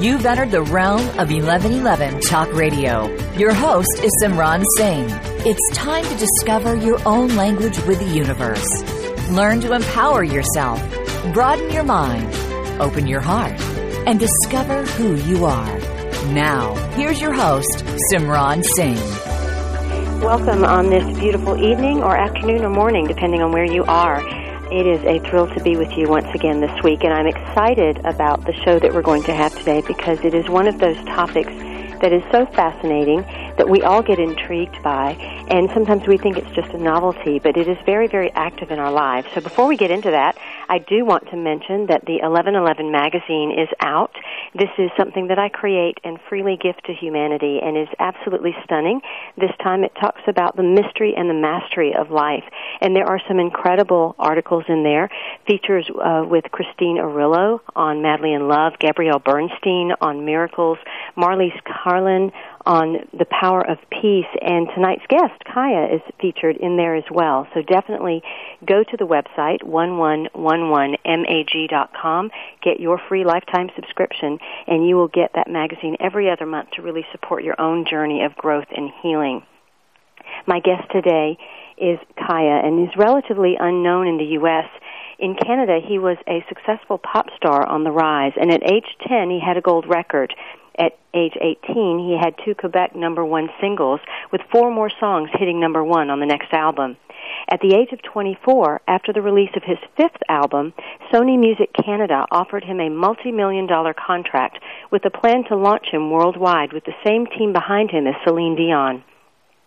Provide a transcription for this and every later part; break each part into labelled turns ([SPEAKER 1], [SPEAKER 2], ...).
[SPEAKER 1] You've entered the realm of 1111 Talk Radio. Your host is Simran Singh. It's time to discover your own language with the universe. Learn to empower yourself, broaden your mind, open your heart, and discover who you are. Now, here's your host, Simran Singh.
[SPEAKER 2] Welcome on this beautiful evening or afternoon or morning, depending on where you are. It is a thrill to be with you once again this week, and I'm excited about the show that we're going to have today because it is one of those topics that is so fascinating that we all get intrigued by, and sometimes we think it's just a novelty, but it is very, very active in our lives. So before we get into that, I do want to mention that the 1111 magazine is out. This is something that I create and freely gift to humanity and is absolutely stunning. This time it talks about the mystery and the mastery of life. And there are some incredible articles in there. Features uh, with Christine Arylo on Madly in Love, Gabrielle Bernstein on miracles, Marlise Karlin on the power of peace, and tonight's guest, Kaya, is featured in there as well. So definitely go to the website, 1111mag.com, get your free lifetime subscription, and you will get that magazine every other month to really support your own journey of growth and healing. My guest today is Kaya, and he's relatively unknown in the U.S., in Canada, he was a successful pop star on the rise, and at age 10, he had a gold record. At age 18, he had two Quebec number one singles, with four more songs hitting number one on the next album. At the age of 24, after the release of his fifth album, Sony Music Canada offered him a multi-million dollar contract with a plan to launch him worldwide with the same team behind him as Celine Dion.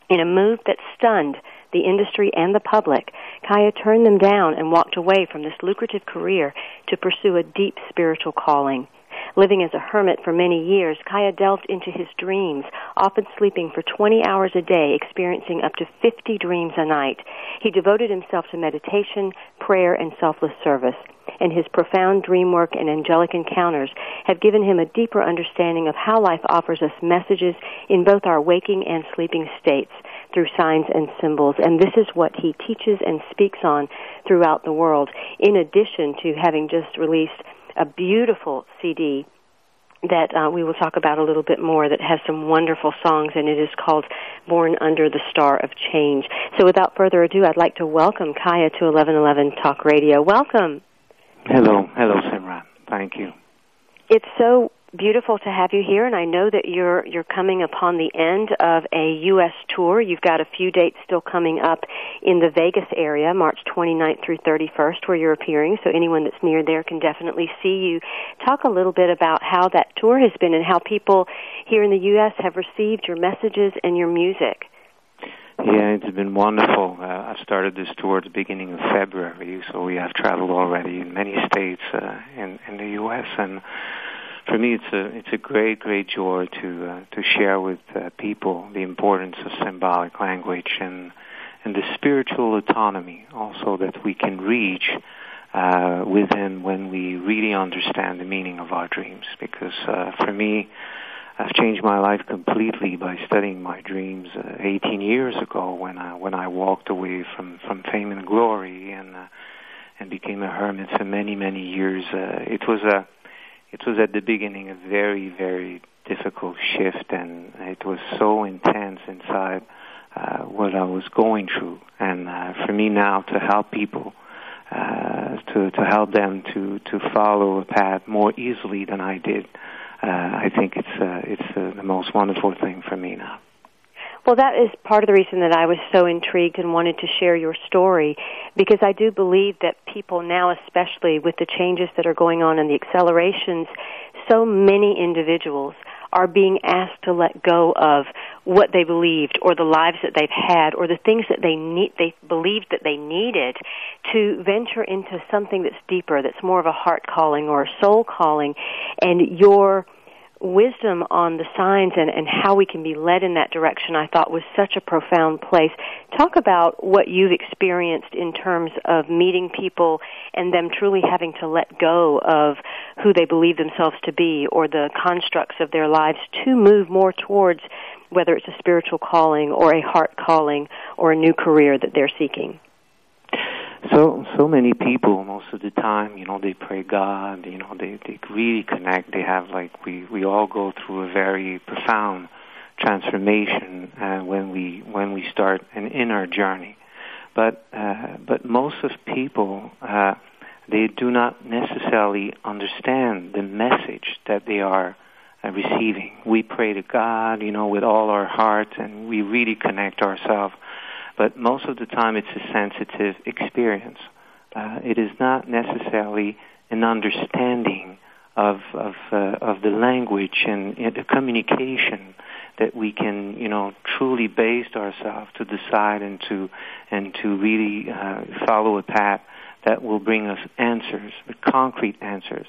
[SPEAKER 2] In a move that stunned the industry and the public, Kaya turned them down and walked away from this lucrative career to pursue a deep spiritual calling. Living as a hermit for many years, Kaya delved into his dreams, often sleeping for 20 hours a day, experiencing up to 50 dreams a night. He devoted himself to meditation, prayer, and selfless service. And his profound dream work and angelic encounters have given him a deeper understanding of how life offers us messages in both our waking and sleeping states through signs and symbols. And this is what he teaches and speaks on throughout the world, in addition to having just released a beautiful CD that uh, we will talk about a little bit more that has some wonderful songs and it is called Born Under the Star of Change. So without further ado, I'd like to welcome Kaya to 1111 Talk Radio. Welcome.
[SPEAKER 3] Hello. Hello, Simran. Thank you.
[SPEAKER 2] It's so beautiful to have you here and I know that you're you're coming upon the end of a US tour. You've got a few dates still coming up in the Vegas area, March 29th through 31st where you're appearing. So anyone that's near there can definitely see you. Talk a little bit about how that tour has been and how people here in the US have received your messages and your music.
[SPEAKER 3] Yeah, it's been wonderful. Uh, I've started this tour at the beginning of February, so we have traveled already in many states uh, in in the U.S. and for me, it's a it's a great great joy to uh, to share with uh, people the importance of symbolic language and and the spiritual autonomy also that we can reach uh, within when we really understand the meaning of our dreams. Because uh, for me, I've changed my life completely by studying my dreams uh, 18 years ago when I when I walked away from from fame and glory and uh, and became a hermit for many many years. It was a it was at the beginning a very, very difficult shift, and it was so intense inside uh, what I was going through. And uh, for me now to help people, uh, to to help them to to follow a path more easily than I did, uh, I think it's uh, it's uh, the most wonderful thing for me now.
[SPEAKER 2] Well, that is part of the reason that I was so intrigued and wanted to share your story because I do believe that people now, especially with the changes that are going on and the accelerations, so many individuals are being asked to let go of what they believed or the lives that they've had or the things that they need they believed that they needed to venture into something that's deeper that's more of a heart calling or a soul calling. And your wisdom on the signs and, and how we can be led in that direction, I thought was such a profound place. Talk about what you've experienced in terms of meeting people and them truly having to let go of who they believe themselves to be or the constructs of their lives to move more towards whether it's a spiritual calling or a heart calling or a new career that they're seeking
[SPEAKER 3] so so many people most of the time you know they pray god you know they they really connect. They have like we we all go through a very profound transformation uh, when we when we start an inner journey. But uh, but most of people uh, they do not necessarily understand the message that they are uh, receiving. We pray to god you know with all our hearts, and we really connect ourselves but most of the time it's a sensitive experience. Uh, it is not necessarily an understanding of of uh, of the language and uh, the communication that we can you know truly base ourselves to decide and to and to really uh, follow a path that will bring us answers, concrete answers.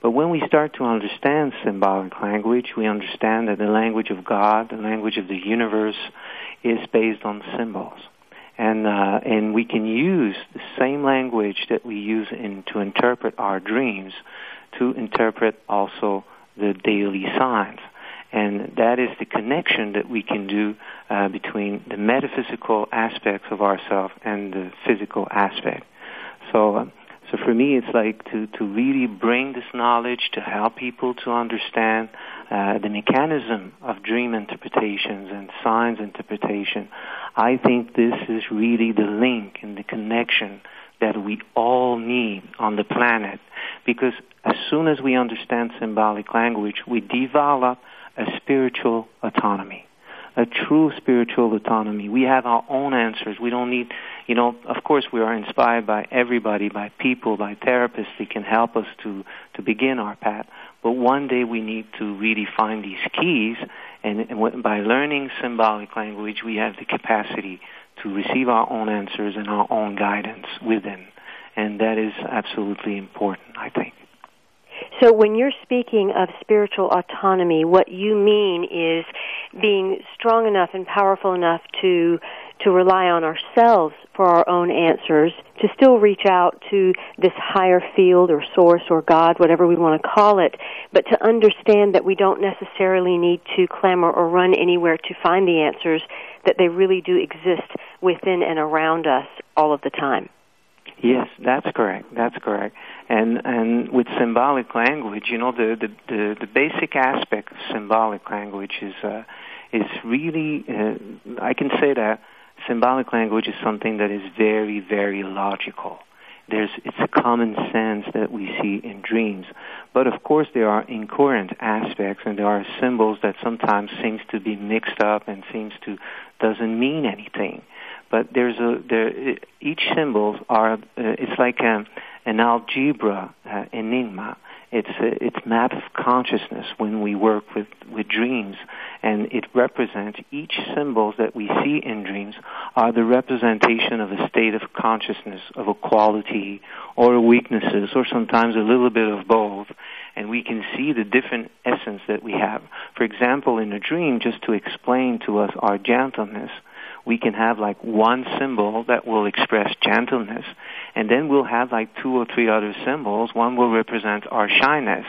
[SPEAKER 3] But when we start to understand symbolic language, we understand that the language of God, the language of the universe, is based on symbols. And, uh, and we can use the same language that we use in, to interpret our dreams to interpret also the daily signs. And that is the connection that we can do uh, between the metaphysical aspects of ourselves and the physical aspect. So, uh, so for me, it's like to, to really bring this knowledge to help people to understand uh, the mechanism of dream interpretations and signs interpretation. I think this is really the link and the connection that we all need on the planet because as soon as we understand symbolic language, we develop a spiritual autonomy a true spiritual autonomy. We have our own answers. We don't need, you know, of course we are inspired by everybody, by people, by therapists that can help us to, to begin our path. But one day we need to really find these keys, and, and by learning symbolic language, we have the capacity to receive our own answers and our own guidance within. And that is absolutely important, I think.
[SPEAKER 2] So when you're speaking of spiritual autonomy, what you mean is being strong enough and powerful enough to to rely on ourselves for our own answers, to still reach out to this higher field or source or God, whatever we want to call it, but to understand that we don't necessarily need to clamor or run anywhere to find the answers, that they really do exist within and around us all of the time.
[SPEAKER 3] Yes, that's correct. That's correct. And and with symbolic language, you know, the the the, the basic aspect of symbolic language is uh, is really uh, I can say that symbolic language is something that is very very logical. There's it's a common sense that we see in dreams, but of course there are incoherent aspects and there are symbols that sometimes seems to be mixed up and seems to doesn't mean anything but there's a there each symbols are uh, it's like a, an algebra uh, enigma. It's a, it's map of consciousness when we work with with dreams, and it represents each symbols that we see in dreams are the representation of a state of consciousness, of a quality or weaknesses, or sometimes a little bit of both and we can see the different essence that we have. For example, in a dream, just to explain to us our gentleness, we can have like one symbol that will express gentleness, and then we'll have like two or three other symbols. One will represent our shyness.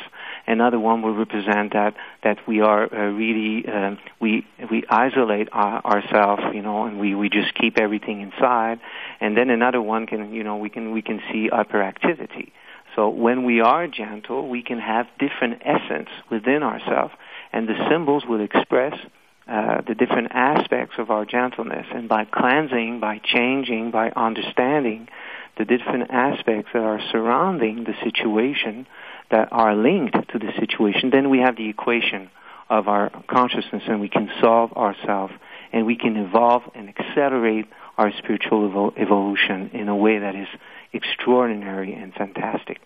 [SPEAKER 3] Another one will represent that that we are uh, really uh, we we isolate our, ourselves, you know, and we we just keep everything inside. And then another one can you know we can we can see hyperactivity. So when we are gentle, we can have different essence within ourselves, and the symbols will express uh, the different aspects of our gentleness. And by cleansing, by changing, by understanding the different aspects that are surrounding the situation that are linked to the situation, then we have the equation of our consciousness and we can solve ourselves and we can evolve and accelerate our spiritual evol- evolution in a way that is extraordinary and fantastic.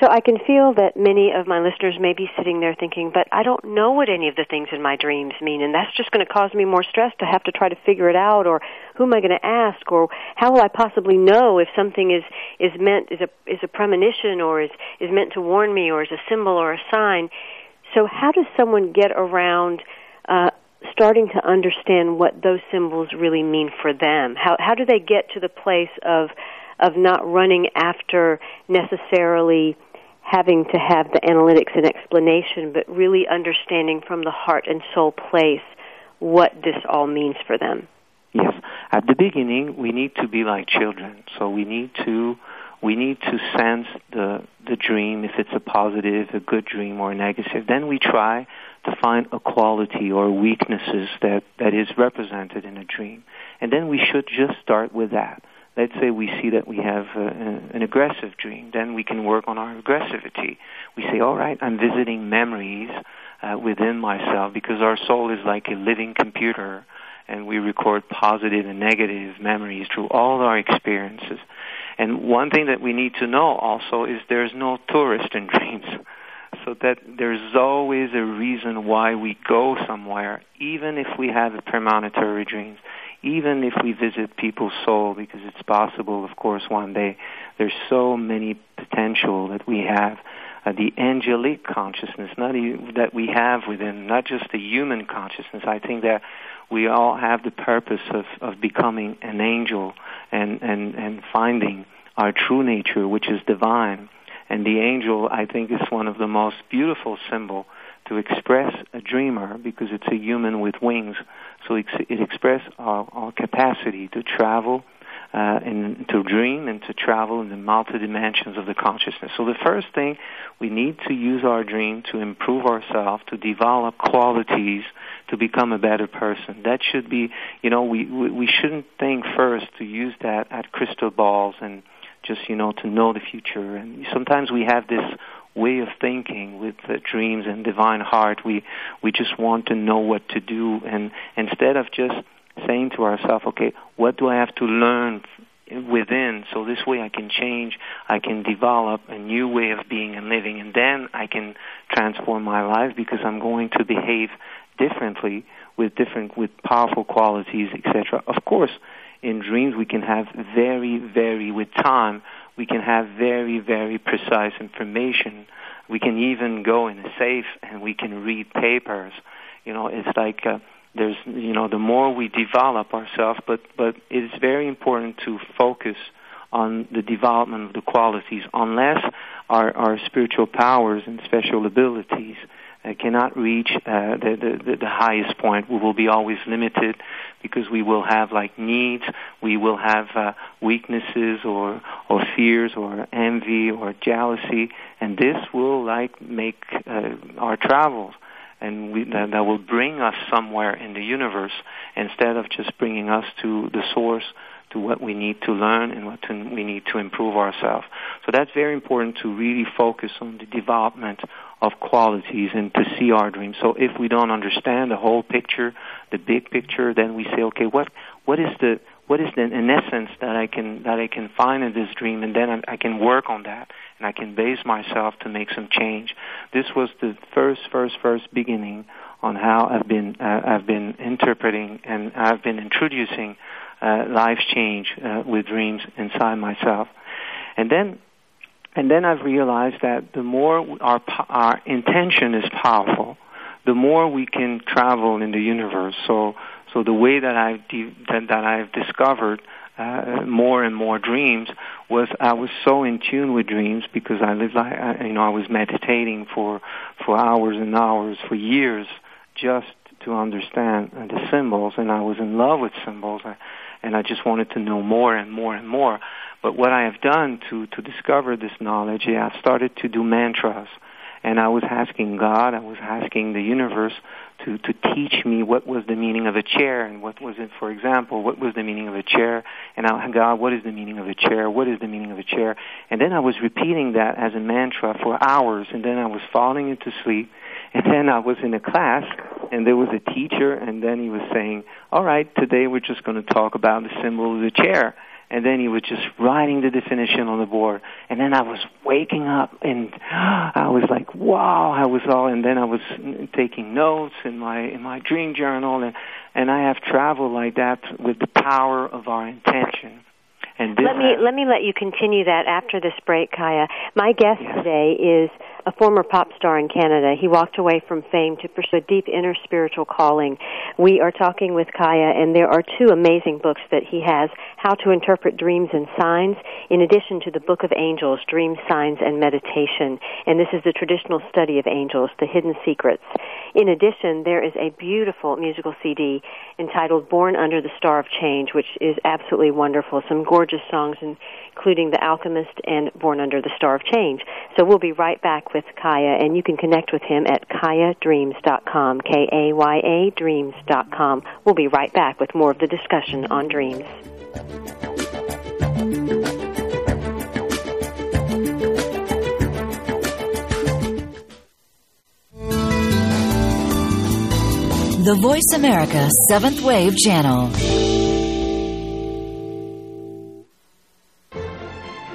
[SPEAKER 2] So I can feel that many of my listeners may be sitting there thinking, but I don't know what any of the things in my dreams mean, and that's just going to cause me more stress to have to try to figure it out, or who am I going to ask, or how will I possibly know if something is is meant is a is a premonition, or is is meant to warn me, or is a symbol or a sign. So how does someone get around? Uh, starting to understand what those symbols really mean for them. How how do they get to the place of of not running after necessarily having to have the analytics and explanation, but really understanding from the heart and soul place what this all means for them.
[SPEAKER 3] Yes, at the beginning we need to be like children. So we need to we need to sense the the dream if it's a positive, a good dream or a negative. Then we try to find a quality or weaknesses that that is represented in a dream. And then we should just start with that let's say we see that we have uh, an aggressive dream, then we can work on our aggressivity. We say, all right, I'm visiting memories uh, within myself because our soul is like a living computer and we record positive and negative memories through all our experiences. And one thing that we need to know also is there's no tourist in dreams. So that there's always a reason why we go somewhere, even if we have premonitory dreams even if we visit people's soul, because it's possible, of course, one day, there's so many potential that we have. Uh, the angelic consciousness, not even, that we have within, not just the human consciousness. I think that we all have the purpose of, of becoming an angel and, and, and finding our true nature, which is divine. And the angel, I think, is one of the most beautiful symbol to express a dreamer because it's a human with wings. So it, it expresses our, our capacity to travel uh, and to dream and to travel in the multi dimensions of the consciousness. So the first thing, we need to use our dream to improve ourselves, to develop qualities, to become a better person. That should be, you know, we we, we shouldn't think first to use that at crystal balls and just you know to know the future. And sometimes we have this way of thinking with dreams and divine heart. We we just want to know what to do, and instead of just saying to ourselves, okay, what do I have to learn within so this way I can change, I can develop a new way of being and living, and then I can transform my life because I'm going to behave differently with different with powerful qualities, etc. Of course, in dreams we can have very, very with time we can have very, very precise information. We can even go in a safe and we can read papers. You know, it's like uh, there's, you know, the more we develop ourselves, but but it is very important to focus on the development of the qualities. Unless our our spiritual powers and special abilities cannot reach uh, the, the, the highest point. We will be always limited because we will have like needs, we will have uh, weaknesses or or fears or envy or jealousy, and this will like make uh, our travels. And we, that, that will bring us somewhere in the universe instead of just bringing us to the source to what we need to learn and what to, we need to improve ourselves. So that's very important to really focus on the development of qualities and to see our dreams. So if we don't understand the whole picture, the big picture, then we say, okay, what what is the what is the in essence that I can that I can find in this dream, and then I, I can work on that, and I can base myself to make some change. This was the first, first, first beginning on how I've been uh, I've been interpreting and I've been introducing uh, life change uh, with dreams inside myself. And then, and then I've realized that the more our our intention is powerful, the more we can travel in the universe. So, so the way that I've de- that, that I've discovered uh, more and more dreams was I was so in tune with dreams because I lived like you know I was meditating for for hours and hours for years just to understand the symbols and I was in love with symbols. I, and I just wanted to know more and more and more. But what I have done to to discover this knowledge, yeah, I've started to do mantras, and I was asking God, I was asking the universe to to teach me what was the meaning of a chair, and what was it, for example, what was the meaning of a chair, and I, God, what is the meaning of a chair? What is the meaning of a chair? And then I was repeating that as a mantra for hours, and then I was falling into sleep And then I was in a class, and there was a teacher, and then he was saying, "All right, today we're just going to talk about the symbol of the chair." And then he was just writing the definition on the board. And then I was waking up, and I was like, "Wow!" I was all, and then I was taking notes in my in my dream journal, and and I have traveled like that with the power of our intention. And
[SPEAKER 2] let me let me let you continue that after this break, Kaya. My guest yes. today is a former pop star in Canada. He walked away from fame to pursue a deep inner spiritual calling. We are talking with Kaya, and there are two amazing books that he has How to Interpret Dreams and Signs, in addition to the Book of Angels, Dream Signs and Meditation. And this is the traditional study of angels, the hidden secrets. In addition, there is a beautiful musical CD entitled Born Under the Star of Change, which is absolutely wonderful. Some gorgeous songs, including The Alchemist and Born Under the Star of Change. So we'll be right back with Kaya, and you can connect with him at kayadreams.com, K-A-Y-A dreams.com. We'll be right back with more of the discussion on dreams.
[SPEAKER 1] The Voice America Seventh Wave Channel.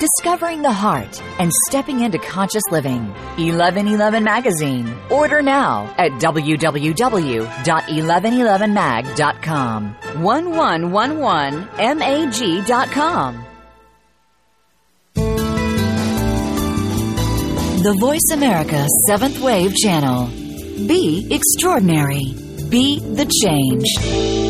[SPEAKER 1] discovering the heart, and stepping into conscious living. 1111 Magazine. Order now at www.1111mag.com. 1111mag.com. The Voice America Seventh Wave Channel. Be extraordinary. Be the change.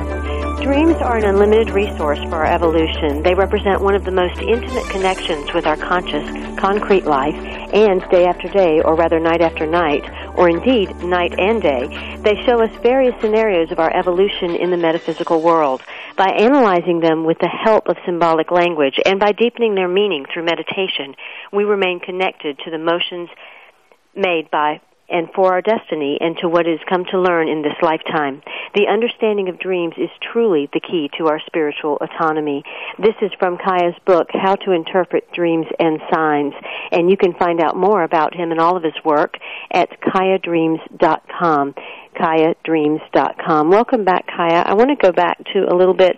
[SPEAKER 2] Dreams are an unlimited resource for our evolution. They represent one of the most intimate connections with our conscious, concrete life, and day after day, or rather night after night, or indeed night and day, they show us various scenarios of our evolution in the metaphysical world. By analyzing them with the help of symbolic language and by deepening their meaning through meditation, we remain connected to the motions made by and for our destiny and to what is come to learn in this lifetime. The understanding of dreams is truly the key to our spiritual autonomy. This is from Kaya's book, How to Interpret Dreams and Signs, and you can find out more about him and all of his work at kayadreams.com. KayaDreams.com. Welcome back, Kaya. I want to go back to a little bit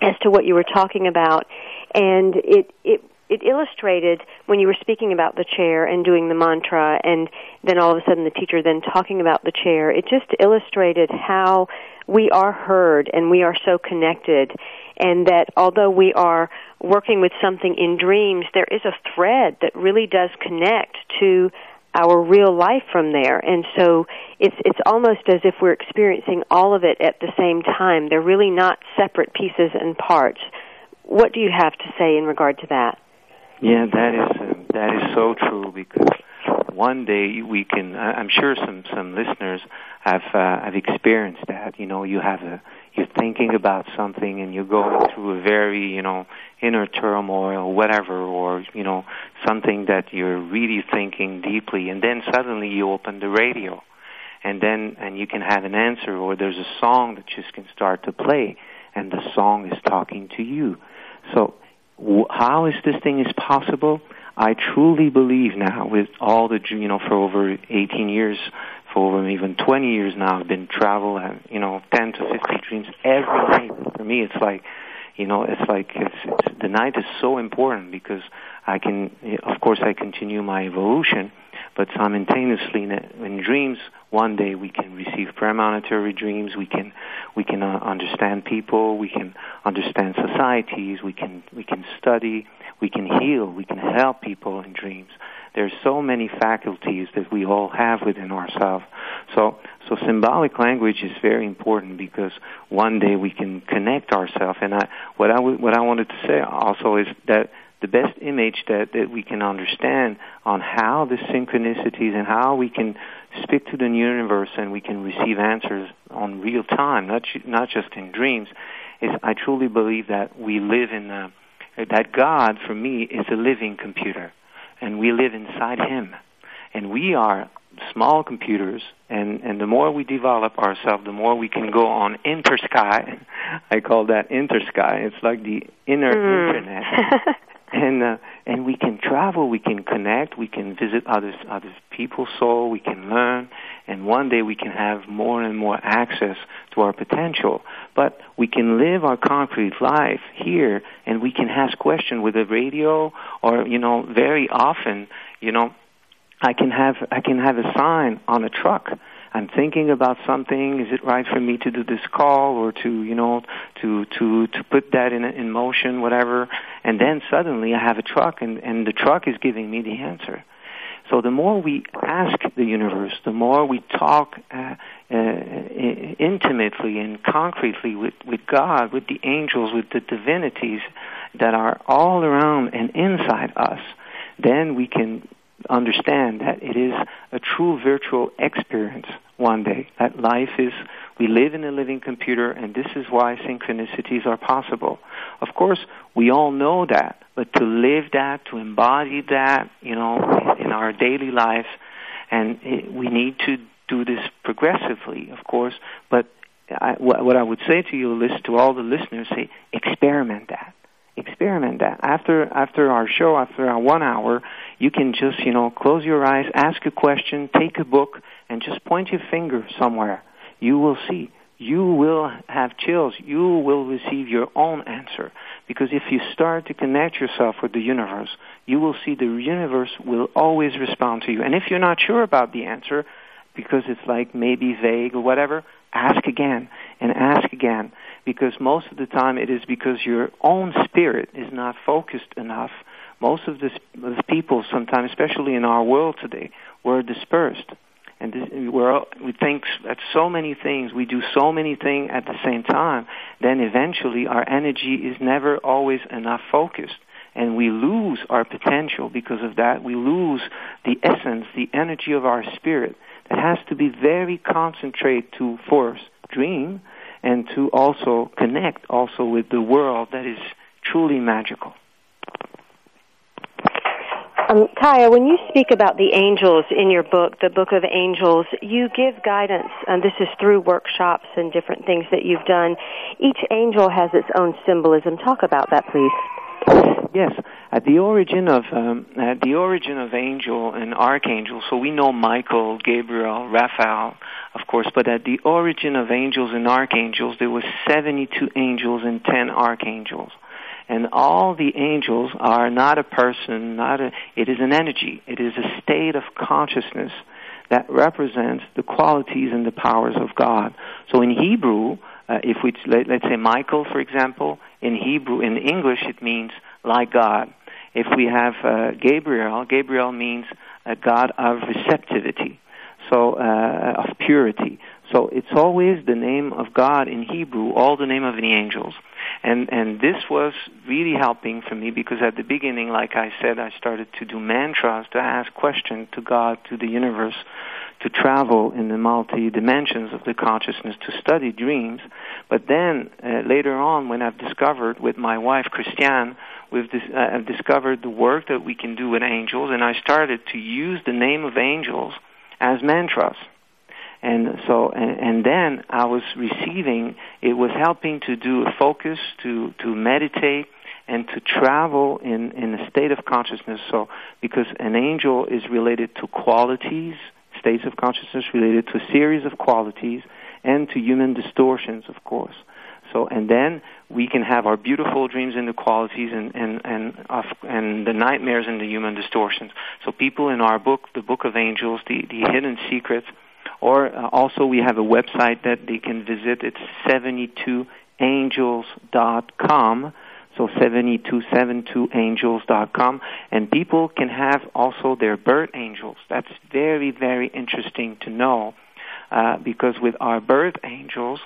[SPEAKER 2] as to what you were talking about, and it it it illustrated when you were speaking about the chair and doing the mantra and then all of a sudden the teacher then talking about the chair it just illustrated how we are heard and we are so connected. And that although we are working with something in dreams there is a thread that really does connect to our real life from there. And so it's it's almost as if we're experiencing all of it at the same time. They're really not separate pieces and parts. What do you have to say in regard to that
[SPEAKER 3] yeah, that is uh, that is so true because one day we can. I'm sure some some listeners have uh, have experienced that. You know, you have a you're thinking about something and you're going through a very you know inner turmoil, whatever, or you know something that you're really thinking deeply, and then suddenly you open the radio, and then and you can have an answer, or there's a song that just can start to play, and the song is talking to you. So how is this thing is possible? I truly believe now, with all the you know, for over 18 years, for over even 20 years now, I've been travel and you know, 10 to 50 dreams every night. For me, it's like, you know, it's like it's, it's the night is so important because I can, of course, I continue my evolution, but simultaneously in, in dreams, one day we can receive premonitory dreams. We can we can uh, understand people. We can understand societies. We can we can study. We can heal. We can help people in dreams. There's so many faculties that we all have within ourselves. So so symbolic language is very important because one day we can connect ourselves. And I what I w- what I wanted to say also is that the best image that, that we can understand on how the synchronicities and how we can speak to the universe and we can receive answers on real time, not not just in dreams, is I truly believe that we live in a, that God for me is a living computer, and we live inside Him, and we are small computers, and and the more we develop ourselves, the more we can go on intersky. I call that intersky. It's like the inner mm. internet. and uh, and we can travel, we can connect, we can visit other other people's soul, we can learn, and one day we can have more and more access to our potential. But we can live our concrete life here, and we can ask questions with the radio, or you know, very often, you know, I can have I can have a sign on a truck I'm thinking about something. Is it right for me to do this call or to, you know, to to to put that in in motion, whatever? And then suddenly I have a truck, and and the truck is giving me the answer. So the more we ask the universe, the more we talk uh, uh, intimately and concretely with, with God, with the angels, with the divinities that are all around and inside us, then we can understand that it is a true virtual experience one day. That life is, we live in a living computer, and this is why synchronicities are possible. Of course, we all know that, but to live that, to embody that, you know, in our daily life, and it, we need to do this progressively, of course, but I, what I would say to you, list to all the listeners, say experiment that experiment that. After after our show, after our one hour, you can just you know close your eyes, ask a question, take a book, and just point your finger somewhere. You will see. You will have chills. You will receive your own answer. Because if you start to connect yourself with the universe, you will see the universe will always respond to you. And if you're not sure about the answer, because it's like maybe vague or whatever, ask again and ask again because most of the time it is because your own spirit is not focused enough. Most of the, the people, sometimes, especially in our world today, were dispersed. And this, we're, we think at so many things, we do so many things at the same time, then eventually our energy is never always enough focused. And we lose our potential because of that. We lose the essence, the energy of our spirit. That has to be very concentrated to force dream and to also connect also with the world that is truly magical.
[SPEAKER 2] Um, Kaya, when you speak about the angels in your book, the Book of Angels, you give guidance, and this is through workshops and different things that you've done. Each angel has its own symbolism. Talk about that, please.
[SPEAKER 3] Yes, at the origin of um, at the origin of angel and archangel. So we know Michael, Gabriel, Raphael, of course, but at the origin of angels and archangels, there was 72 angels and 10 archangels. And all the angels are not a person, not a, it is an energy. It is a state of consciousness that represents the qualities and the powers of God. So in Hebrew, uh, if we, let, let's say Michael, for example, in Hebrew, in English, it means like God. If we have uh, Gabriel, Gabriel means a God of receptivity so uh, of purity. So it's always the name of God in Hebrew, all the name of the angels. And and this was really helping for me because at the beginning, like I said, I started to do mantras to ask questions to God, to the universe, to travel in the multi dimensions of the consciousness, to study dreams. But then uh, later on, when I've discovered with my wife Christiane, we've dis- uh, I've discovered the work that we can do with angels, and I started to use the name of angels as mantras. And so, and, and then I was receiving, it was helping to do a focus, to, to meditate, and to travel in, in a state of consciousness. So, because an angel is related to qualities, states of consciousness related to a series of qualities, and to human distortions, of course. So, and then we can have our beautiful dreams and the qualities and and and of, and the nightmares and the human distortions. So, people in our book, the Book of Angels, the the hidden secrets, or uh, also we have a website that they can visit. It's 72angels.com. So 7272angels.com. And people can have also their birth angels. That's very, very interesting to know. Uh, because with our birth angels,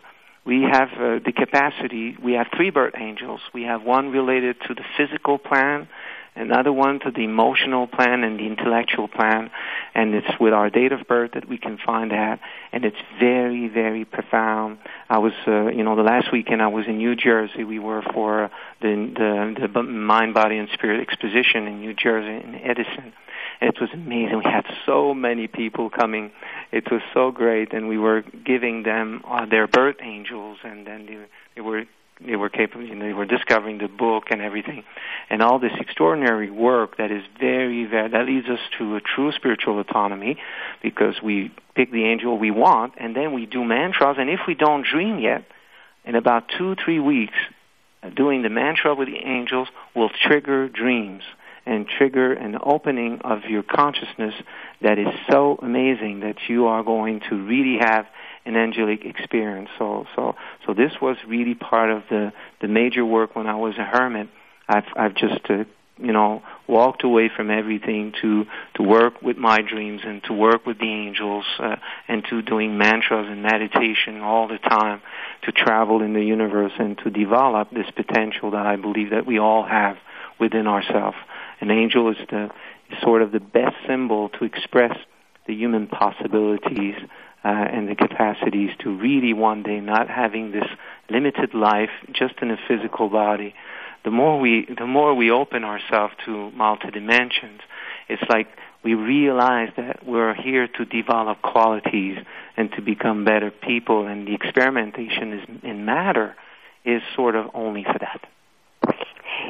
[SPEAKER 3] we have uh, the capacity, we have three birth angels. We have one related to the physical plan, another one to the emotional plan and the intellectual plan, and it's with our date of birth that we can find that, and it's very, very profound. I was, uh, you know, the last weekend I was in New Jersey. We were for the the, the Mind, Body, and Spirit exposition in New Jersey in Edison. It was amazing. We had so many people coming. It was so great, and we were giving them uh, their birth angels, and then they, they were they were capable, you know, they were discovering the book and everything, and all this extraordinary work that is very, very that leads us to a true spiritual autonomy, because we pick the angel we want, and then we do mantras, and if we don't dream yet, in about two, three weeks, doing the mantra with the angels will trigger dreams and trigger an opening of your consciousness that is so amazing that you are going to really have an angelic experience. So, so, so this was really part of the the major work when I was a hermit. I've I've just uh, you know walked away from everything to to work with my dreams and to work with the angels uh, and to doing mantras and meditation all the time to travel in the universe and to develop this potential that I believe that we all have within ourselves. An angel is the sort of the best symbol to express the human possibilities uh, and the capacities to really one day not having this limited life just in a physical body. The more we, the more we open ourselves to multi dimensions, it's like we realize that we're here to develop qualities and to become better people, and the experimentation is in matter is sort of only for that.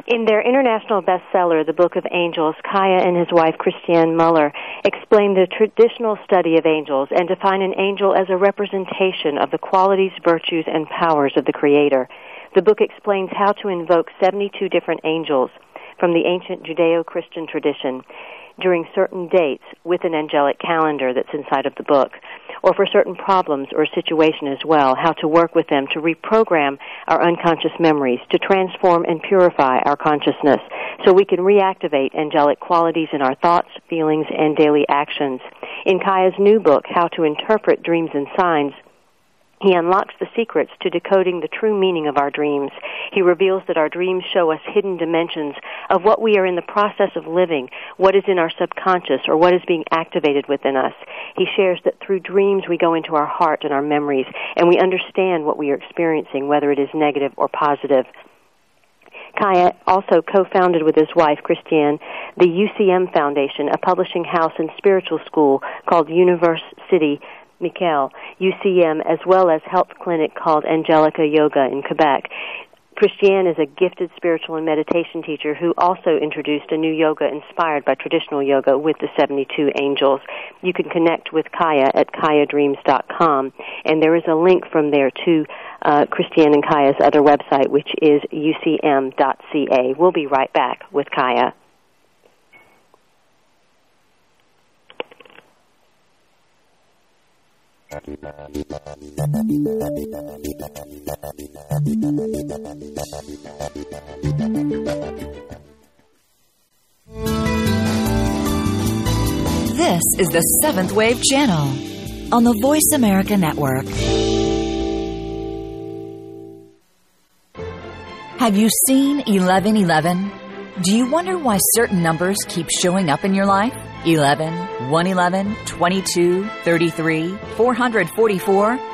[SPEAKER 2] In their international bestseller, The Book of Angels, Kaya and his wife Christiane Muller explain the traditional study of angels and define an angel as a representation of the qualities, virtues, and powers of the Creator. The book explains how to invoke 72 different angels from the ancient Judeo-Christian tradition during certain dates with an angelic calendar that's inside of the book, or for certain problems or situation as well, how to work with them to reprogram our unconscious memories, to transform and purify our consciousness so we can reactivate angelic qualities in our thoughts, feelings, and daily actions. In Kaya's new book, How to Interpret Dreams and Signs, he unlocks the secrets to decoding the true meaning of our dreams. He reveals that our dreams show us hidden dimensions of what we are in the process of living, what is in our subconscious, or what is being activated within us. He shares that through dreams we go into our heart and our memories, and we understand what we are experiencing, whether it is negative or positive. Kaya also co-founded with his wife, Christiane, the UCM Foundation, a publishing house and spiritual school called Universe City Michael, UCM, as well as health clinic called Angelica Yoga in Quebec. Christiane is a gifted spiritual and meditation teacher who also introduced a new yoga inspired by traditional yoga with the 72 angels. You can connect with Kaya at kayadreams.com, and there is a link from there to uh, Christiane and Kaya's other website, which is ucm.ca. We'll be right back with Kaya.
[SPEAKER 1] This is the Seventh Wave Channel on the Voice America Network. Have you seen 1111? Do you wonder why certain numbers keep showing up in your life? 11, 111, 22, 33, 444.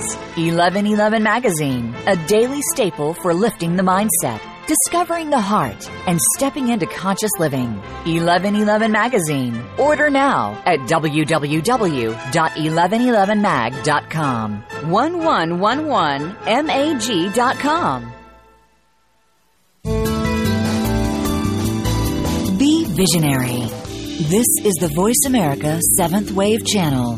[SPEAKER 1] 1111 Magazine, a daily staple for lifting the mindset, discovering the heart, and stepping into conscious living. 1111 Magazine. Order now at www.1111mag.com. 1111mag.com. Be visionary. This is the Voice America Seventh Wave Channel.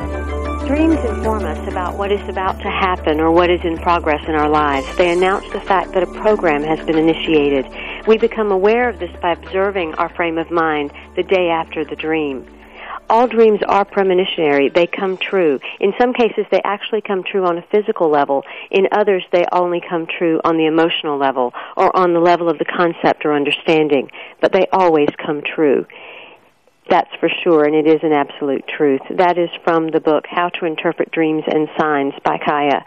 [SPEAKER 2] Dreams inform us about what is about to happen or what is in progress in our lives. They announce the fact that a program has been initiated. We become aware of this by observing our frame of mind the day after the dream. All dreams are premonitionary. They come true. In some cases, they actually come true on a physical level. In others, they only come true on the emotional level or on the level of the concept or understanding. But they always come true. That's for sure, and it is an absolute truth. That is from the book How to Interpret Dreams and Signs by Kaya.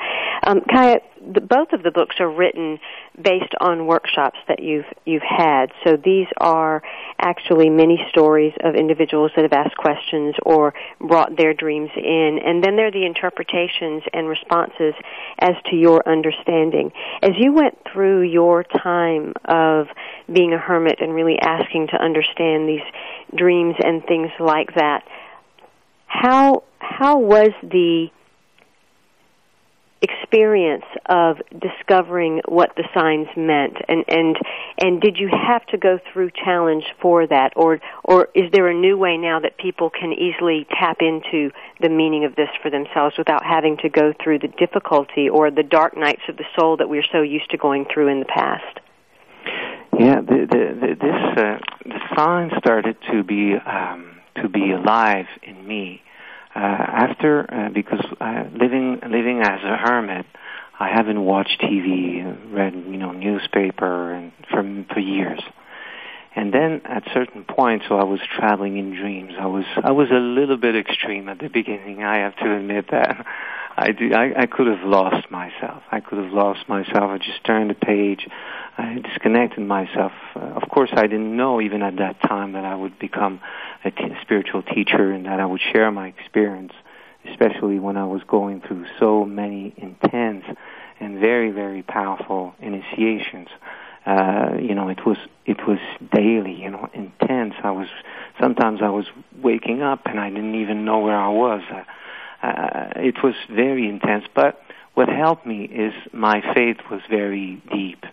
[SPEAKER 2] Um, Kaya, the, both of the books are written based on workshops that you've you've had. So these are actually many stories of individuals that have asked questions or brought their dreams in, and then there are the interpretations and responses as to your understanding. As you went through your time of being a hermit and really asking to understand these dreams and things like that, how how was the experience of discovering what the signs meant? And and and did you have to go through challenge for that? Or or is there a new way now that people can easily tap into the meaning of this for themselves without having to go through the difficulty or the dark nights of the soul that we're so used to going through in the past?
[SPEAKER 3] Yeah the, the, the, this uh, the signs started to be um, to be alive in me after uh, because uh, living living as a hermit, I haven't watched TV, read you know newspaper, and for for years. And then at certain points, so I was traveling in dreams. I was I was a little bit extreme at the beginning. I have to admit that. I, do, I I could have lost myself. I could have lost myself. I just turned the page. I disconnected myself. Uh, of course, I didn't know even at that time that I would become a t- spiritual teacher and that I would share my experience, especially when I was going through so many intense and very, very powerful initiations. Uh, you know, it was it was daily, you know, intense. I was sometimes I was waking up and I didn't even know where I was. Uh, uh, it was very intense, but what helped me is my faith was very deep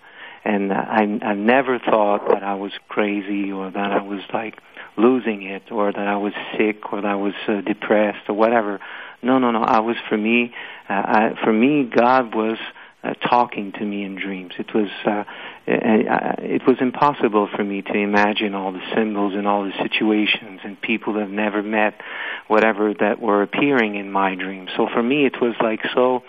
[SPEAKER 3] and I, I never thought that I was crazy or that I was like losing it or that I was sick or that I was uh, depressed or whatever. No, no, no. I was for me. Uh, I, for me, God was uh, talking to me in dreams. It was uh, it, was impossible for me to imagine all the symbols and all the situations and people I've never met, whatever that were appearing in my dreams. So for me, it was like so.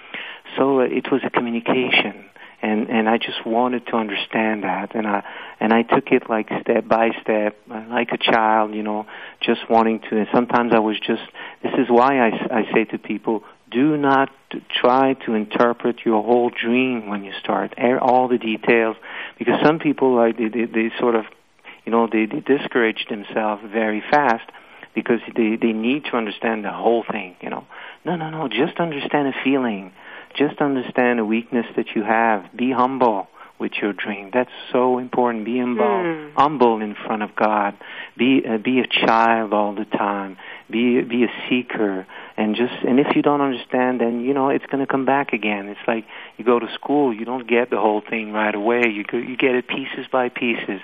[SPEAKER 3] So uh, it was a communication and and I just wanted to understand that, and I and I took it like step by step, like a child, you know, just wanting to. And sometimes I was just. This is why I I say to people, do not try to interpret your whole dream when you start all the details, because some people like they they, they sort of, you know, they, they discourage themselves very fast because they they need to understand the whole thing, you know. No, no, no. Just understand a feeling just understand a weakness that you have. Be humble with your dream. That's so important. Be humble, mm. humble in front of God. Be uh, be a child all the time. Be be a seeker, and just and if you don't understand, then you know it's going to come back again. It's like you go to school, you don't get the whole thing right away. You go, you get it pieces by pieces.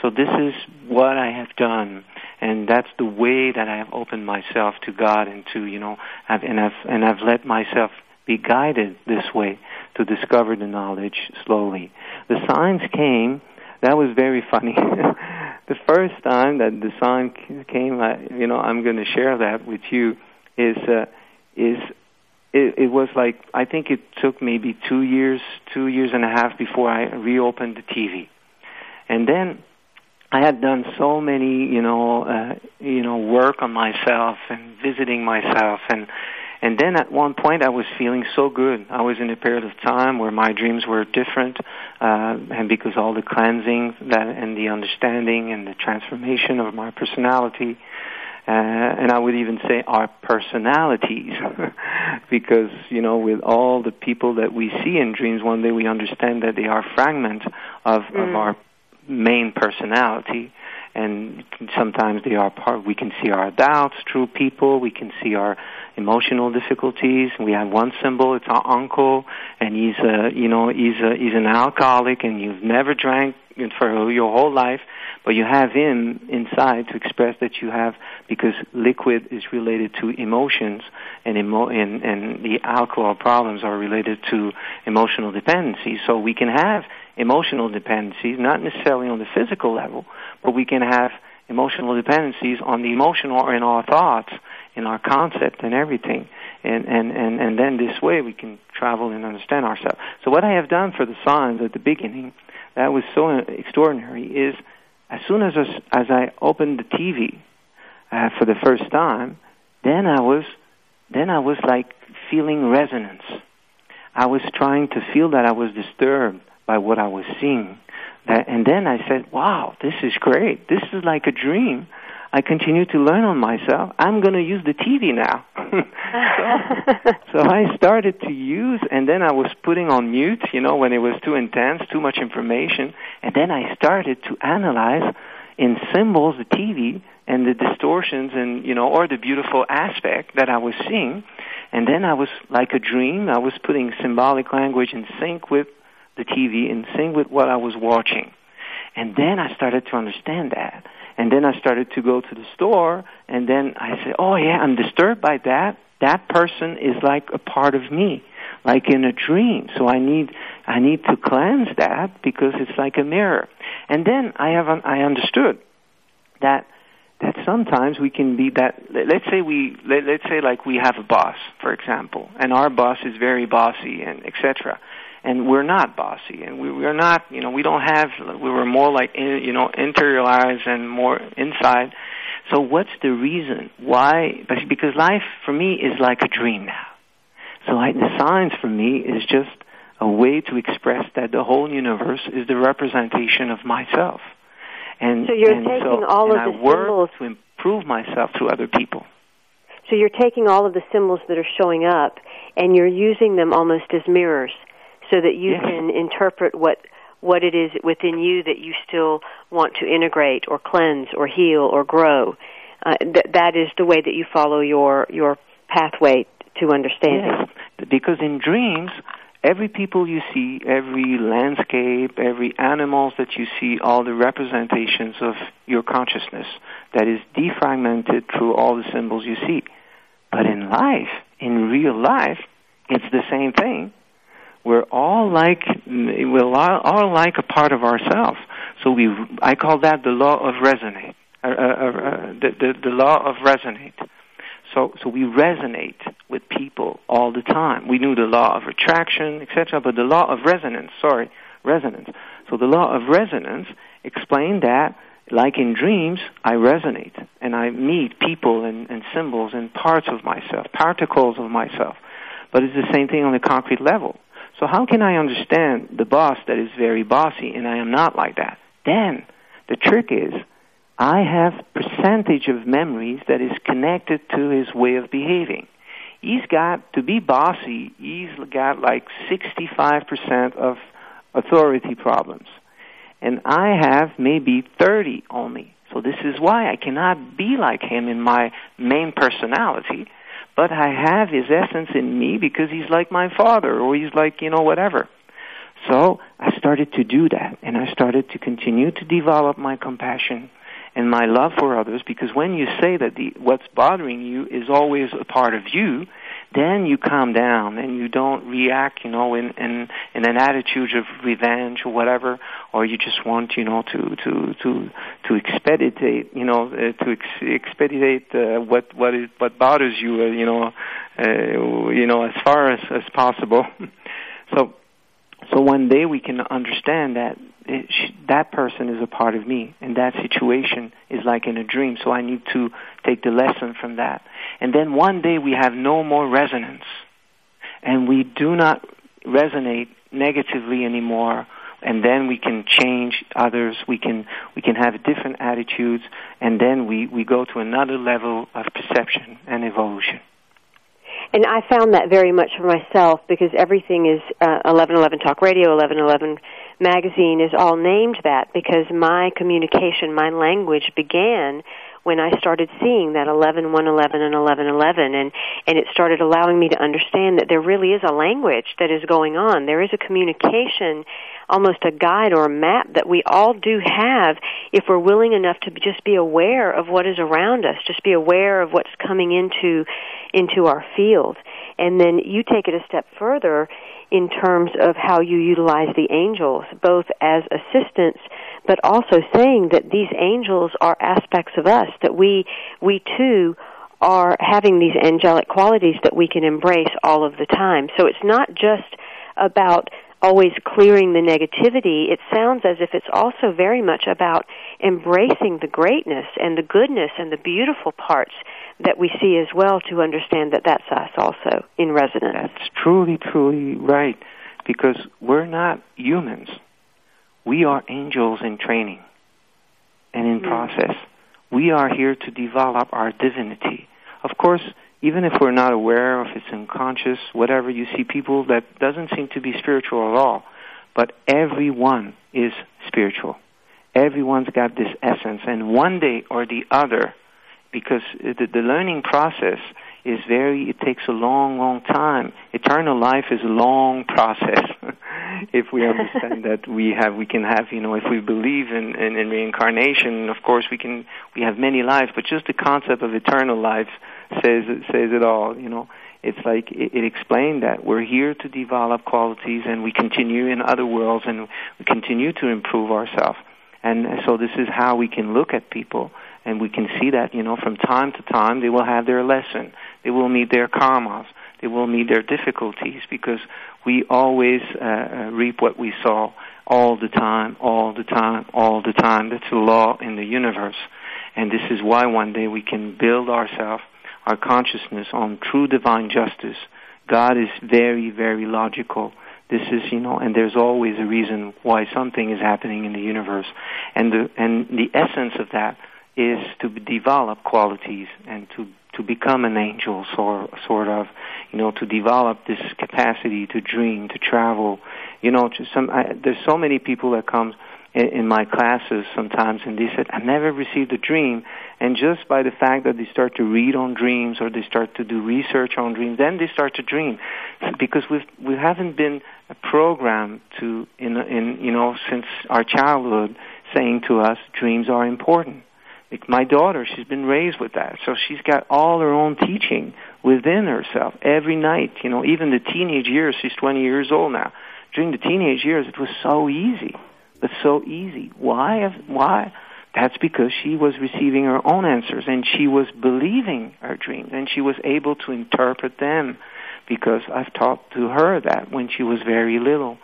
[SPEAKER 3] So this is what I have done, and that's the way that I have opened myself to God and to you know, I've, and I've and I've let myself be guided this way to discover the knowledge slowly. The signs came. That was very funny. the first time that the sign came, I, you know, I'm going to share that with you. Is uh, is it, it was like I think it took maybe two years, two years and a half before I reopened the TV, and then I had done so many, you know, uh, you know, work on myself and visiting myself and and then at one point, I was feeling so good. I was in a period of time where my dreams were different, uh, and because all the cleansing that and the understanding and the transformation of my personality, uh, and I would even say our personalities, because you know, with all the people that we see in dreams, one day we understand that they are fragments of, mm. of our main personality and sometimes they are part we can see our doubts through people we can see our emotional difficulties. We have one symbol it's our uncle and he's a you know he's a he's an alcoholic and you've never drank for your whole life but you have him inside to express that you have because liquid is related to emotions and emo- and, and the alcohol problems are related to emotional dependency so we can have emotional dependencies, not necessarily on the physical level, but we can have emotional dependencies on the emotional in our thoughts, in our concept and everything. And, and, and, and then this way we can travel and understand ourselves. So what I have done for the signs at the beginning, that was so extraordinary, is as soon as, I, as I opened the TV uh, for the first time, then I was, then I was like feeling resonance. I was trying to feel that I was disturbed by what I was seeing. That, and then I said, wow, this is great. This is like a dream. I continue to learn on myself. I'm going to use the TV now. so, so I started to use, and then I was putting on mute, you know, when it was too intense, too much information. And then I started to analyze in symbols the TV and the distortions and, you know, or the beautiful aspect that I was seeing. And then I was like a dream. I was putting symbolic language in sync with the TV in sync with what I was watching. And then I started to understand that. And then I started to go to the store, and then I said, oh yeah, I'm disturbed by that. That person is like a part of me, like in a dream. So I need, I need to cleanse that because it's like a mirror. And then I have, I understood that that sometimes we can be that let's say we let, let's say like we have a boss for example and our boss is very bossy and etc and we're not bossy, and we, we're not, you know, we don't have, we were more like, you know, interiorized and more inside. So what's the reason? Why? Because life for me is like a dream now. So I, the science for me is just a way to express that the whole universe is the representation of myself. And
[SPEAKER 2] so you're
[SPEAKER 3] and
[SPEAKER 2] taking
[SPEAKER 3] so,
[SPEAKER 2] all
[SPEAKER 3] of
[SPEAKER 2] the
[SPEAKER 3] I work
[SPEAKER 2] symbols
[SPEAKER 3] to improve myself through other people.
[SPEAKER 2] So you're taking all of the symbols that are showing up and you're using them almost as mirrors so that you
[SPEAKER 3] yes.
[SPEAKER 2] can interpret what what it is within you that you still want to integrate or cleanse or heal or grow. Uh, th- that is the way that you follow your your pathway to understanding.
[SPEAKER 3] Yes, because in dreams, every people you see, every landscape, every animals that you see, all the representations of your consciousness that is defragmented through all the symbols you see. But in life, in real life, it's the same thing we're all like we're all, all like a part of ourselves. So we, I call that the law of resonate, uh, uh, uh, the, the the law of resonate. So so we resonate with people all the time. We knew the law of attraction, etc., but the law of resonance, sorry, resonance. So the law of resonance explained that like in dreams, I resonate and I meet people and, and symbols and parts of myself, particles of myself. But it's the same thing on the concrete level. So how can I understand the boss that is very bossy and I am not like that? Then the trick is I have percentage of memories that is connected to his way of behaving. He's got to be bossy. He's got like 65% of authority problems. And I have maybe 30 only. So this is why I cannot be like him in my main personality, but I have his essence in me because he's like my father or he's like, you know, whatever. So I started to do that and I started to continue to develop my compassion and my love for others because when you say that the, what's bothering you is always a part of you, then you calm down and you don't react, you know, in in in an attitude of revenge or whatever, or you just want, you know, to to to to expedite, you know, uh, to ex- expedite uh, what what is what bothers you, uh, you know, uh, you know, as far as as possible. so so one day we can understand that it, that person is a part of me, and that situation is like in a dream. So I need to take the lesson from that. And then one day we have no more resonance, and we do not resonate negatively anymore. And then we can change others. We can we can have different attitudes, and then we we go to another level of perception and evolution
[SPEAKER 2] and I found that very much for myself because everything is uh, 1111 Talk Radio, 1111 Magazine is all named that because my communication, my language began when I started seeing that 11, 111, and 1111, and and it started allowing me to understand that there really is a language that is going on. There is a communication, almost a guide or a map that we all do have if we're willing enough to just be aware of what is around us, just be aware of what's coming into into our field. And then you take it a step further in terms of how you utilize the angels, both as assistants, but also saying that these angels are aspects of us, that we, we too are having these angelic qualities that we can embrace all of the time. So it's not just about always clearing the negativity, it sounds as if it's also very much about embracing the greatness and the goodness and the beautiful parts that we see as well to understand that that's us also in resonance.
[SPEAKER 3] That's truly, truly right, because we're not humans. We are angels in training and in mm. process. We are here to develop our divinity. Of course, even if we're not aware, if it's unconscious, whatever, you see people that doesn't seem to be spiritual at all, but everyone is spiritual. Everyone's got this essence, and one day or the other, because the, the learning process is very it takes a long long time. Eternal life is a long process. If we understand that we have we can have you know if we believe in, in in reincarnation of course we can we have many lives but just the concept of eternal life says says it all you know. It's like it, it explained that we're here to develop qualities and we continue in other worlds and we continue to improve ourselves. And so this is how we can look at people and we can see that, you know, from time to time they will have their lesson. They will meet their karmas. They will meet their difficulties because we always uh, uh, reap what we sow all the time, all the time, all the time. That's a law in the universe. And this is why one day we can build ourselves, our consciousness on true divine justice. God is very, very logical. This is, you know, and there's always a reason why something is happening in the universe. And the, and the essence of that is to develop qualities and to to become an angel sort sort of you know to develop this capacity to dream to travel. You know to some I, there's so many people that come in, in my classes sometimes and they said I never received a dream. And just by the fact that they start to read on dreams or they start to do research on dreams then they start to dream. Because we've we haven't been programmed to in in you know since our childhood saying to us dreams are important like my daughter, she's been raised with that. So she's got all her own teaching within herself every night. You know, even the teenage years, she's 20 years old now. During the teenage years, it was so easy. But so easy. Why? Why? That's because she was receiving her own answers and she was believing her dreams and she was able to interpret them because I've taught to her that when she was very little.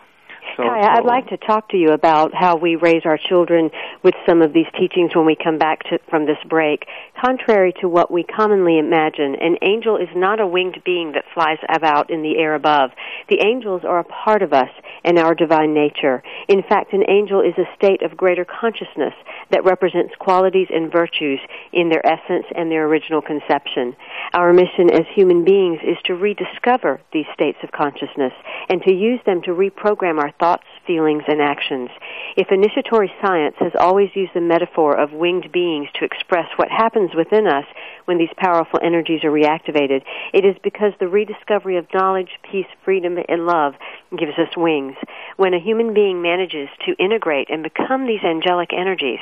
[SPEAKER 2] So, I'd like to talk to you about how we raise our children with some of these teachings when we come back to, from this break. Contrary to what we commonly imagine, an angel is not a winged being that flies about in the air above. The angels are a part of us and our divine nature. In fact, an angel is a state of greater consciousness that represents qualities and virtues in their essence and their original conception. Our mission as human beings is to rediscover these states of consciousness and to use them to reprogram our thoughts thoughts, feelings, and actions. If initiatory science has always used the metaphor of winged beings to express what happens within us when these powerful energies are reactivated, it is because the rediscovery of knowledge, peace, freedom, and love gives us wings. When a human being manages to integrate and become these angelic energies,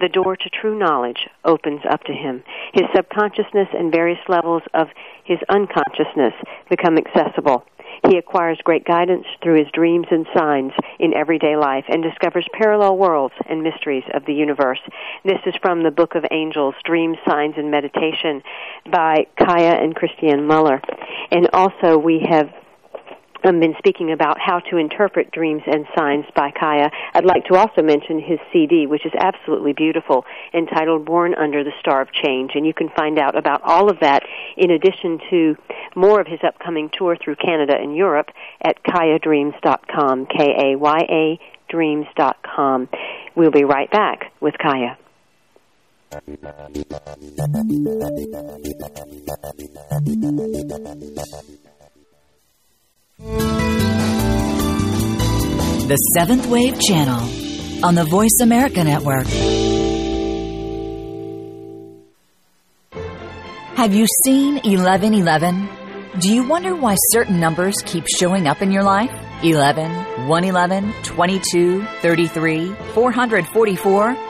[SPEAKER 2] the door to true knowledge opens up to him. His subconsciousness and various levels of his unconsciousness become accessible. He acquires great guidance through his dreams and signs in everyday life and discovers parallel worlds and mysteries of the universe. This is from the Book of Angels, Dreams, Signs, and Meditation by Kaya and Christiane Muller. And also we have I've been speaking about how to interpret dreams and signs by Kaya. I'd like to also mention his CD, which is absolutely beautiful, entitled Born Under the Star of Change. And you can find out about all of that in addition to more of his upcoming tour through Canada and Europe at kayadreams.com, K-A-Y-A dreams.com. We'll be right back with Kaya.
[SPEAKER 1] The Seventh Wave Channel on the Voice America Network. Have you seen 1111? Do you wonder why certain numbers keep showing up in your life? 11, 111, 22, 33, 444?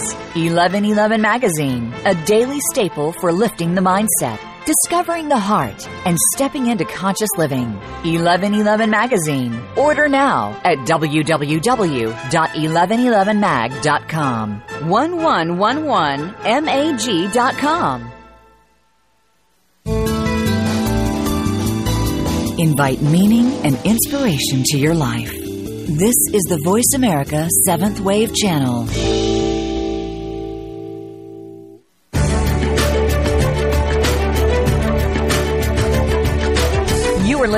[SPEAKER 1] 1111 Magazine, a daily staple for lifting the mindset, discovering the heart, and stepping into conscious living. 1111 Magazine. Order now at www.1111mag.com. 1111mag.com. Invite meaning and inspiration to your life. This is the Voice America Seventh Wave Channel.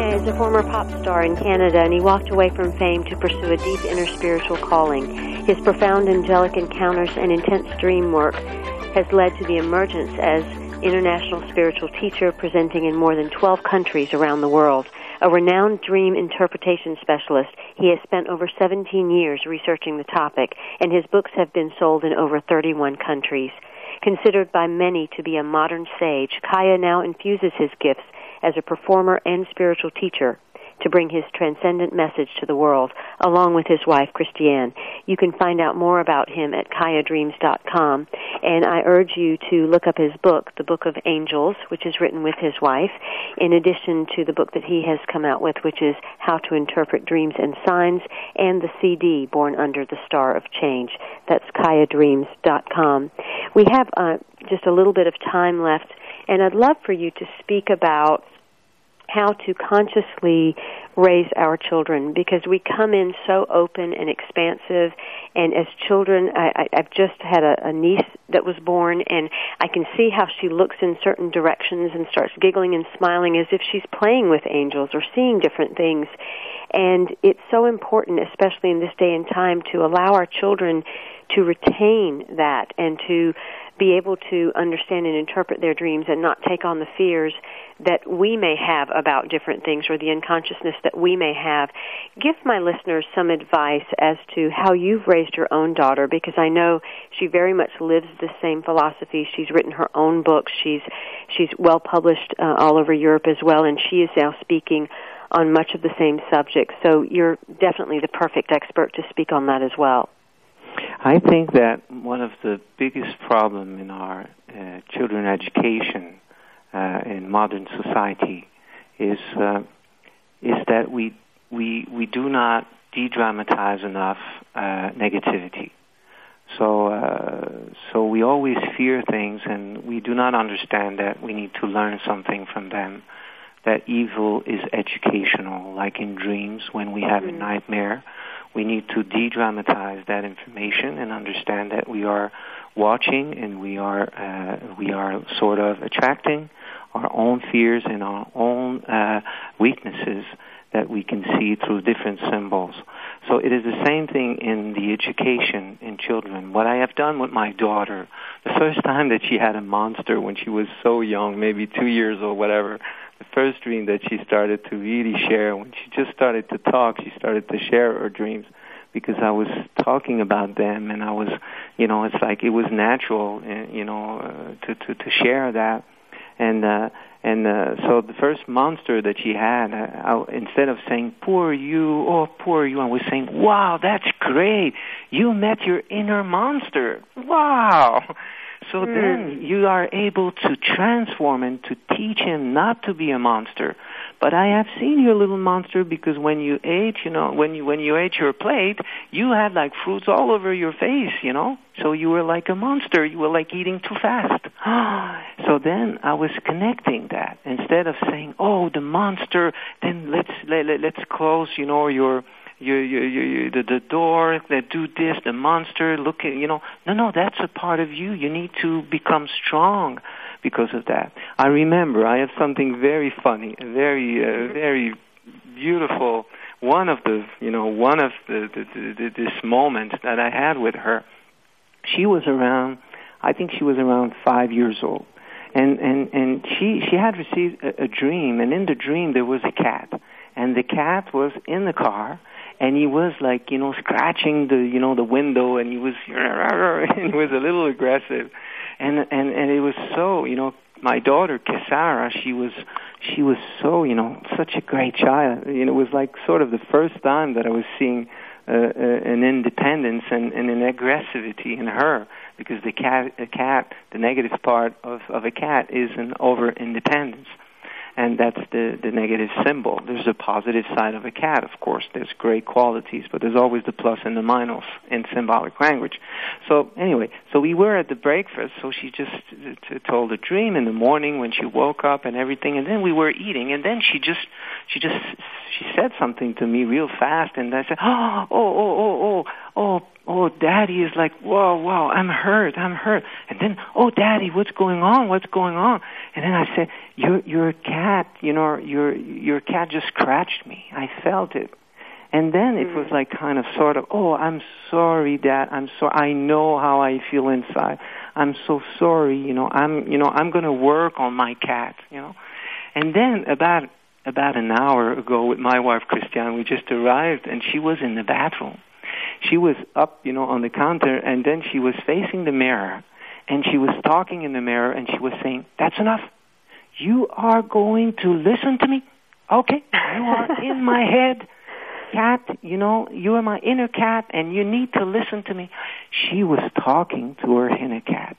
[SPEAKER 2] Kaya is a former pop star in Canada, and he walked away from fame to pursue a deep inner spiritual calling. His profound angelic encounters and intense dream work has led to the emergence as international spiritual teacher presenting in more than 12 countries around the world. A renowned dream interpretation specialist, he has spent over 17 years researching the topic, and his books have been sold in over 31 countries. Considered by many to be a modern sage, Kaya now infuses his gifts as a performer and spiritual teacher to bring his transcendent message to the world, along with his wife, Christiane. You can find out more about him at kayadreams.com, and I urge you to look up his book, The Book of Angels, which is written with his wife, in addition to the book that he has come out with, which is How to Interpret Dreams and Signs, and the CD, Born Under the Star of Change. That's kayadreams.com. We have uh, just a little bit of time left, and I'd love for you to speak about how to consciously raise our children because we come in so open and expansive. And as children I, I, I've just had a, a niece that was born and I can see how she looks in certain directions and starts giggling and smiling as if she's playing with angels or seeing different things. And it's so important especially in this day and time to allow our children to retain that and to be able to understand and interpret their dreams and not take on the fears that we may have about different things or the unconsciousness that we may have. Give my listeners some advice as to how you've raised your own daughter because I know she very much lives the same philosophy. She's written her own books. She's she's well published uh, all over Europe as well and she is now speaking on much of the same subjects. So you're definitely the perfect expert to speak on that as well.
[SPEAKER 3] I think that one of the biggest problems in our uh, children education uh, in modern society is uh, is that we we we do not de-dramatize enough uh, negativity. So uh, so we always fear things, and we do not understand that we need to learn something from them. That evil is educational, like in dreams when we have mm-hmm. a nightmare. We need to de-dramatize that information and understand that we are watching and we are uh, we are sort of attracting our own fears and our own uh, weaknesses that we can see through different symbols. So it is the same thing in the education in children. What I have done with my daughter, the first time that she had a monster when she was so young, maybe two years or whatever, the first dream that she started to really share, when she just started to talk, she started to share her dreams because I was talking about them and I was, you know, it's like it was natural, eh, you know, uh, to to to share that and uh, and uh, so the first monster that she had, uh, I, instead of saying "poor you," "oh poor you," I was saying, "Wow, that's great! You met your inner monster! Wow!" So mm. then you are able to transform and to teach him not to be a monster, but I have seen your little monster because when you ate, you know, when you when you ate your plate, you had like fruits all over your face, you know. So you were like a monster. You were like eating too fast. so then I was connecting that instead of saying, "Oh, the monster." Then let's let, let, let's close, you know, your you, you, you, you, the, the door, that do this, the monster, look you know, no, no, that's a part of you. You need to become strong because of that. I remember I have something very funny, very, uh, very beautiful. One of the, you know, one of the, the, the, the this moment that I had with her. She was around, I think she was around five years old, and and and she she had received a, a dream, and in the dream there was a cat, and the cat was in the car, and he was like you know scratching the you know the window and he was and he was a little aggressive. And and and it was so you know my daughter Kasara she was she was so you know such a great child. You know it was like sort of the first time that I was seeing uh, uh, an independence and, and an aggressivity in her because the cat a cat the negative part of of a cat is an over independence and that's the, the negative symbol. There's a positive side of a cat, of course. There's great qualities, but there's always the plus and the minus in symbolic language. So anyway, so we were at the breakfast, so she just t- told a dream in the morning when she woke up and everything, and then we were eating, and then she just, she just, she said something to me real fast, and I said, oh, oh, oh, oh, oh, oh, oh, daddy is like, whoa, whoa, I'm hurt, I'm hurt. And then, oh, daddy, what's going on? What's going on? And then I said, your, your cat, you know, your, your cat just scratched me. I felt it. And then it was hmm. like kind of sort of, oh, I'm sorry, Dad. I'm sorry. I know how I feel inside. I'm so sorry. You know, I'm, you know, I'm going to work on my cat. You know, and then about about an hour ago with my wife Christiane, we just arrived, and she was in the bathroom she was up, you know, on the counter, and then she was facing the mirror, and she was talking in the mirror, and she was saying, "That's enough. You are going to listen to me, okay? You are in my head." cat, you know, you are my inner cat and you need to listen to me. She was talking to her inner cat.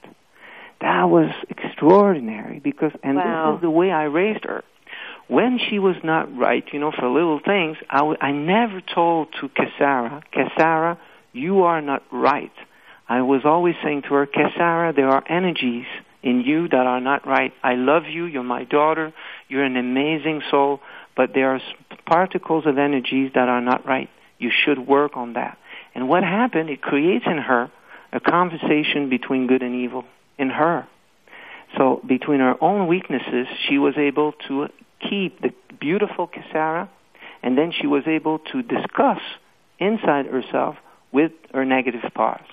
[SPEAKER 3] That was extraordinary because, and wow. this is the way I raised her when she was not right, you know, for little things, I, w- I never told to Kasara, Kasara, you are not right. I was always saying to her, Kasara, there are energies in you that are not right. I love you. You're my daughter. You're an amazing soul. But there are particles of energies that are not right. You should work on that. And what happened, it creates in her a conversation between good and evil in her. So between her own weaknesses, she was able to keep the beautiful Kasara, and then she was able to discuss inside herself with her negative parts.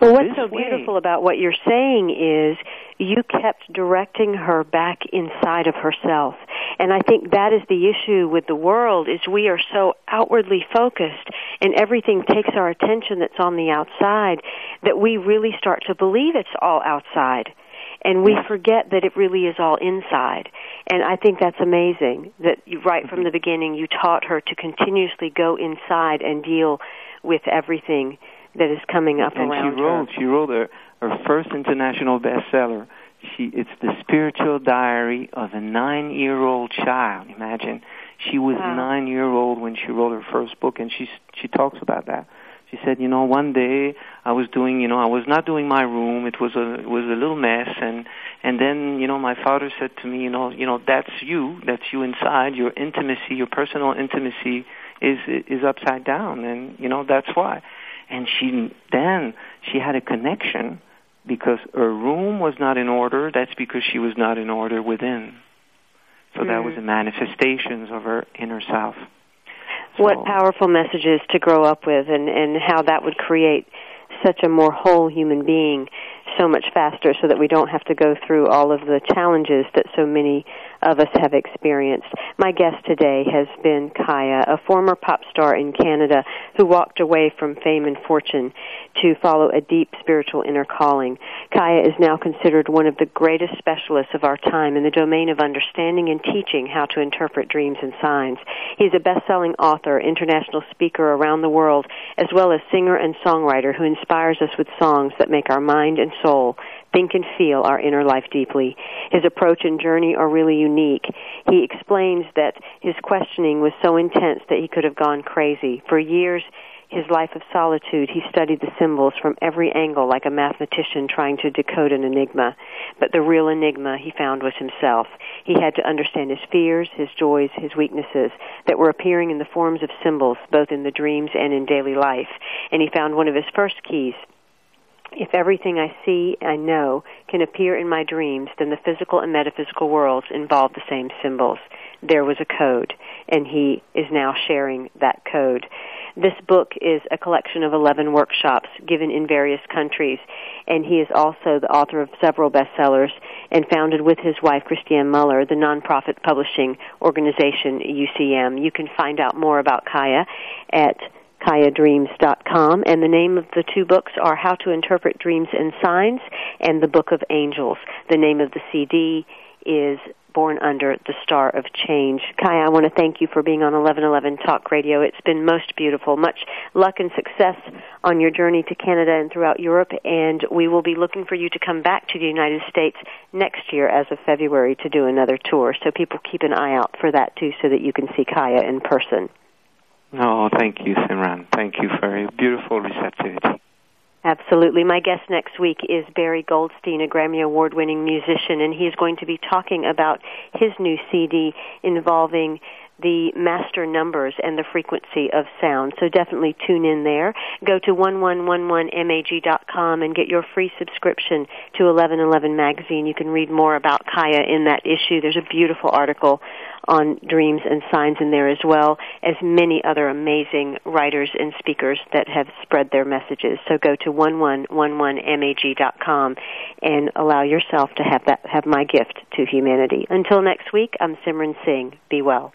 [SPEAKER 2] Well, what's so way, beautiful about what you're saying is you kept directing her back inside of herself. And I think that is the issue with the world is we are so outwardly focused and everything takes our attention that's on the outside that we really start to believe it's all outside and we forget that it really is all inside. And I think that's amazing that you, right from mm-hmm. the beginning you taught her to continuously go inside and deal with everything that is coming up
[SPEAKER 3] and
[SPEAKER 2] around
[SPEAKER 3] she wrote
[SPEAKER 2] her.
[SPEAKER 3] she wrote her, her first international bestseller she it's the spiritual diary of a nine year old child imagine she was
[SPEAKER 2] Wow.
[SPEAKER 3] nine year old when she wrote her first book and she she talks about that she said you know one day i was doing you know i was not doing my room. It was a it was a little mess. And and then you know my father said to me you know you know that's you. That's you inside. Your intimacy your personal intimacy is is upside down. And you know that's why. And she then she had a connection because her room was not in order. That's because she was not in order within. So that was
[SPEAKER 2] Mm.
[SPEAKER 3] the manifestations of her inner self
[SPEAKER 2] what powerful. messages to grow up with and and how that would create such a more whole human being so much faster so that we don't have to go through all of the challenges that so many of us have experienced. My guest today has been Kaya, a former pop star in Canada who walked away from fame and fortune to follow a deep spiritual inner calling. Kaya is now considered one of the greatest specialists of our time in the domain of understanding and teaching how to interpret dreams and signs. He's a best-selling author, international speaker around the world, as well as singer and songwriter who inspires us with songs that make our mind and soul think and feel our inner life deeply. His approach and journey are really unique. He explains that his questioning was so intense that he could have gone crazy. For years, his life of solitude, he studied the symbols from every angle like a mathematician trying to decode an enigma. But the real enigma he found was himself. He had to understand his fears, his joys, his weaknesses that were appearing in the forms of symbols, both in the dreams and in daily life. And he found one of his first keys if everything I see, I know, can appear in my dreams, then the physical and metaphysical worlds involve the same symbols. There was a code, and he is now sharing that code. This book is a collection of 11 workshops given in various countries, and he is also the author of several bestsellers and founded with his wife, Christiane Muller, the nonprofit publishing organization UCM. You can find out more about Kaya at kayadreams.com and the name of the two books are How to Interpret Dreams and Signs and The Book of Angels. The name of the CD is Born Under the Star of Change. Kaya, I want to thank you for being on 1111 Talk Radio. It's been most beautiful. Much luck and success on your journey to Canada and throughout Europe, and we will be looking for you to come back to the United States next year as of February to do another tour. So people keep an eye out for that too so that you can see Kaya in person.
[SPEAKER 3] No, thank you, Simran. Thank you for a beautiful receptivity.
[SPEAKER 2] Absolutely. My guest next week is Barry Goldstein, a Grammy Award winning musician, and he is going to be talking about his new CD involving the master numbers and the frequency of sound. So definitely tune in there. Go to 1111mag.com and get your free subscription to 1111 magazine. You can read more about Kaya in that issue. There's a beautiful article on dreams and signs in there as well as many other amazing writers and speakers that have spread their messages. So go to 1111mag.com and allow yourself to have that have my gift to humanity. Until next week, I'm Simran Singh. Be well.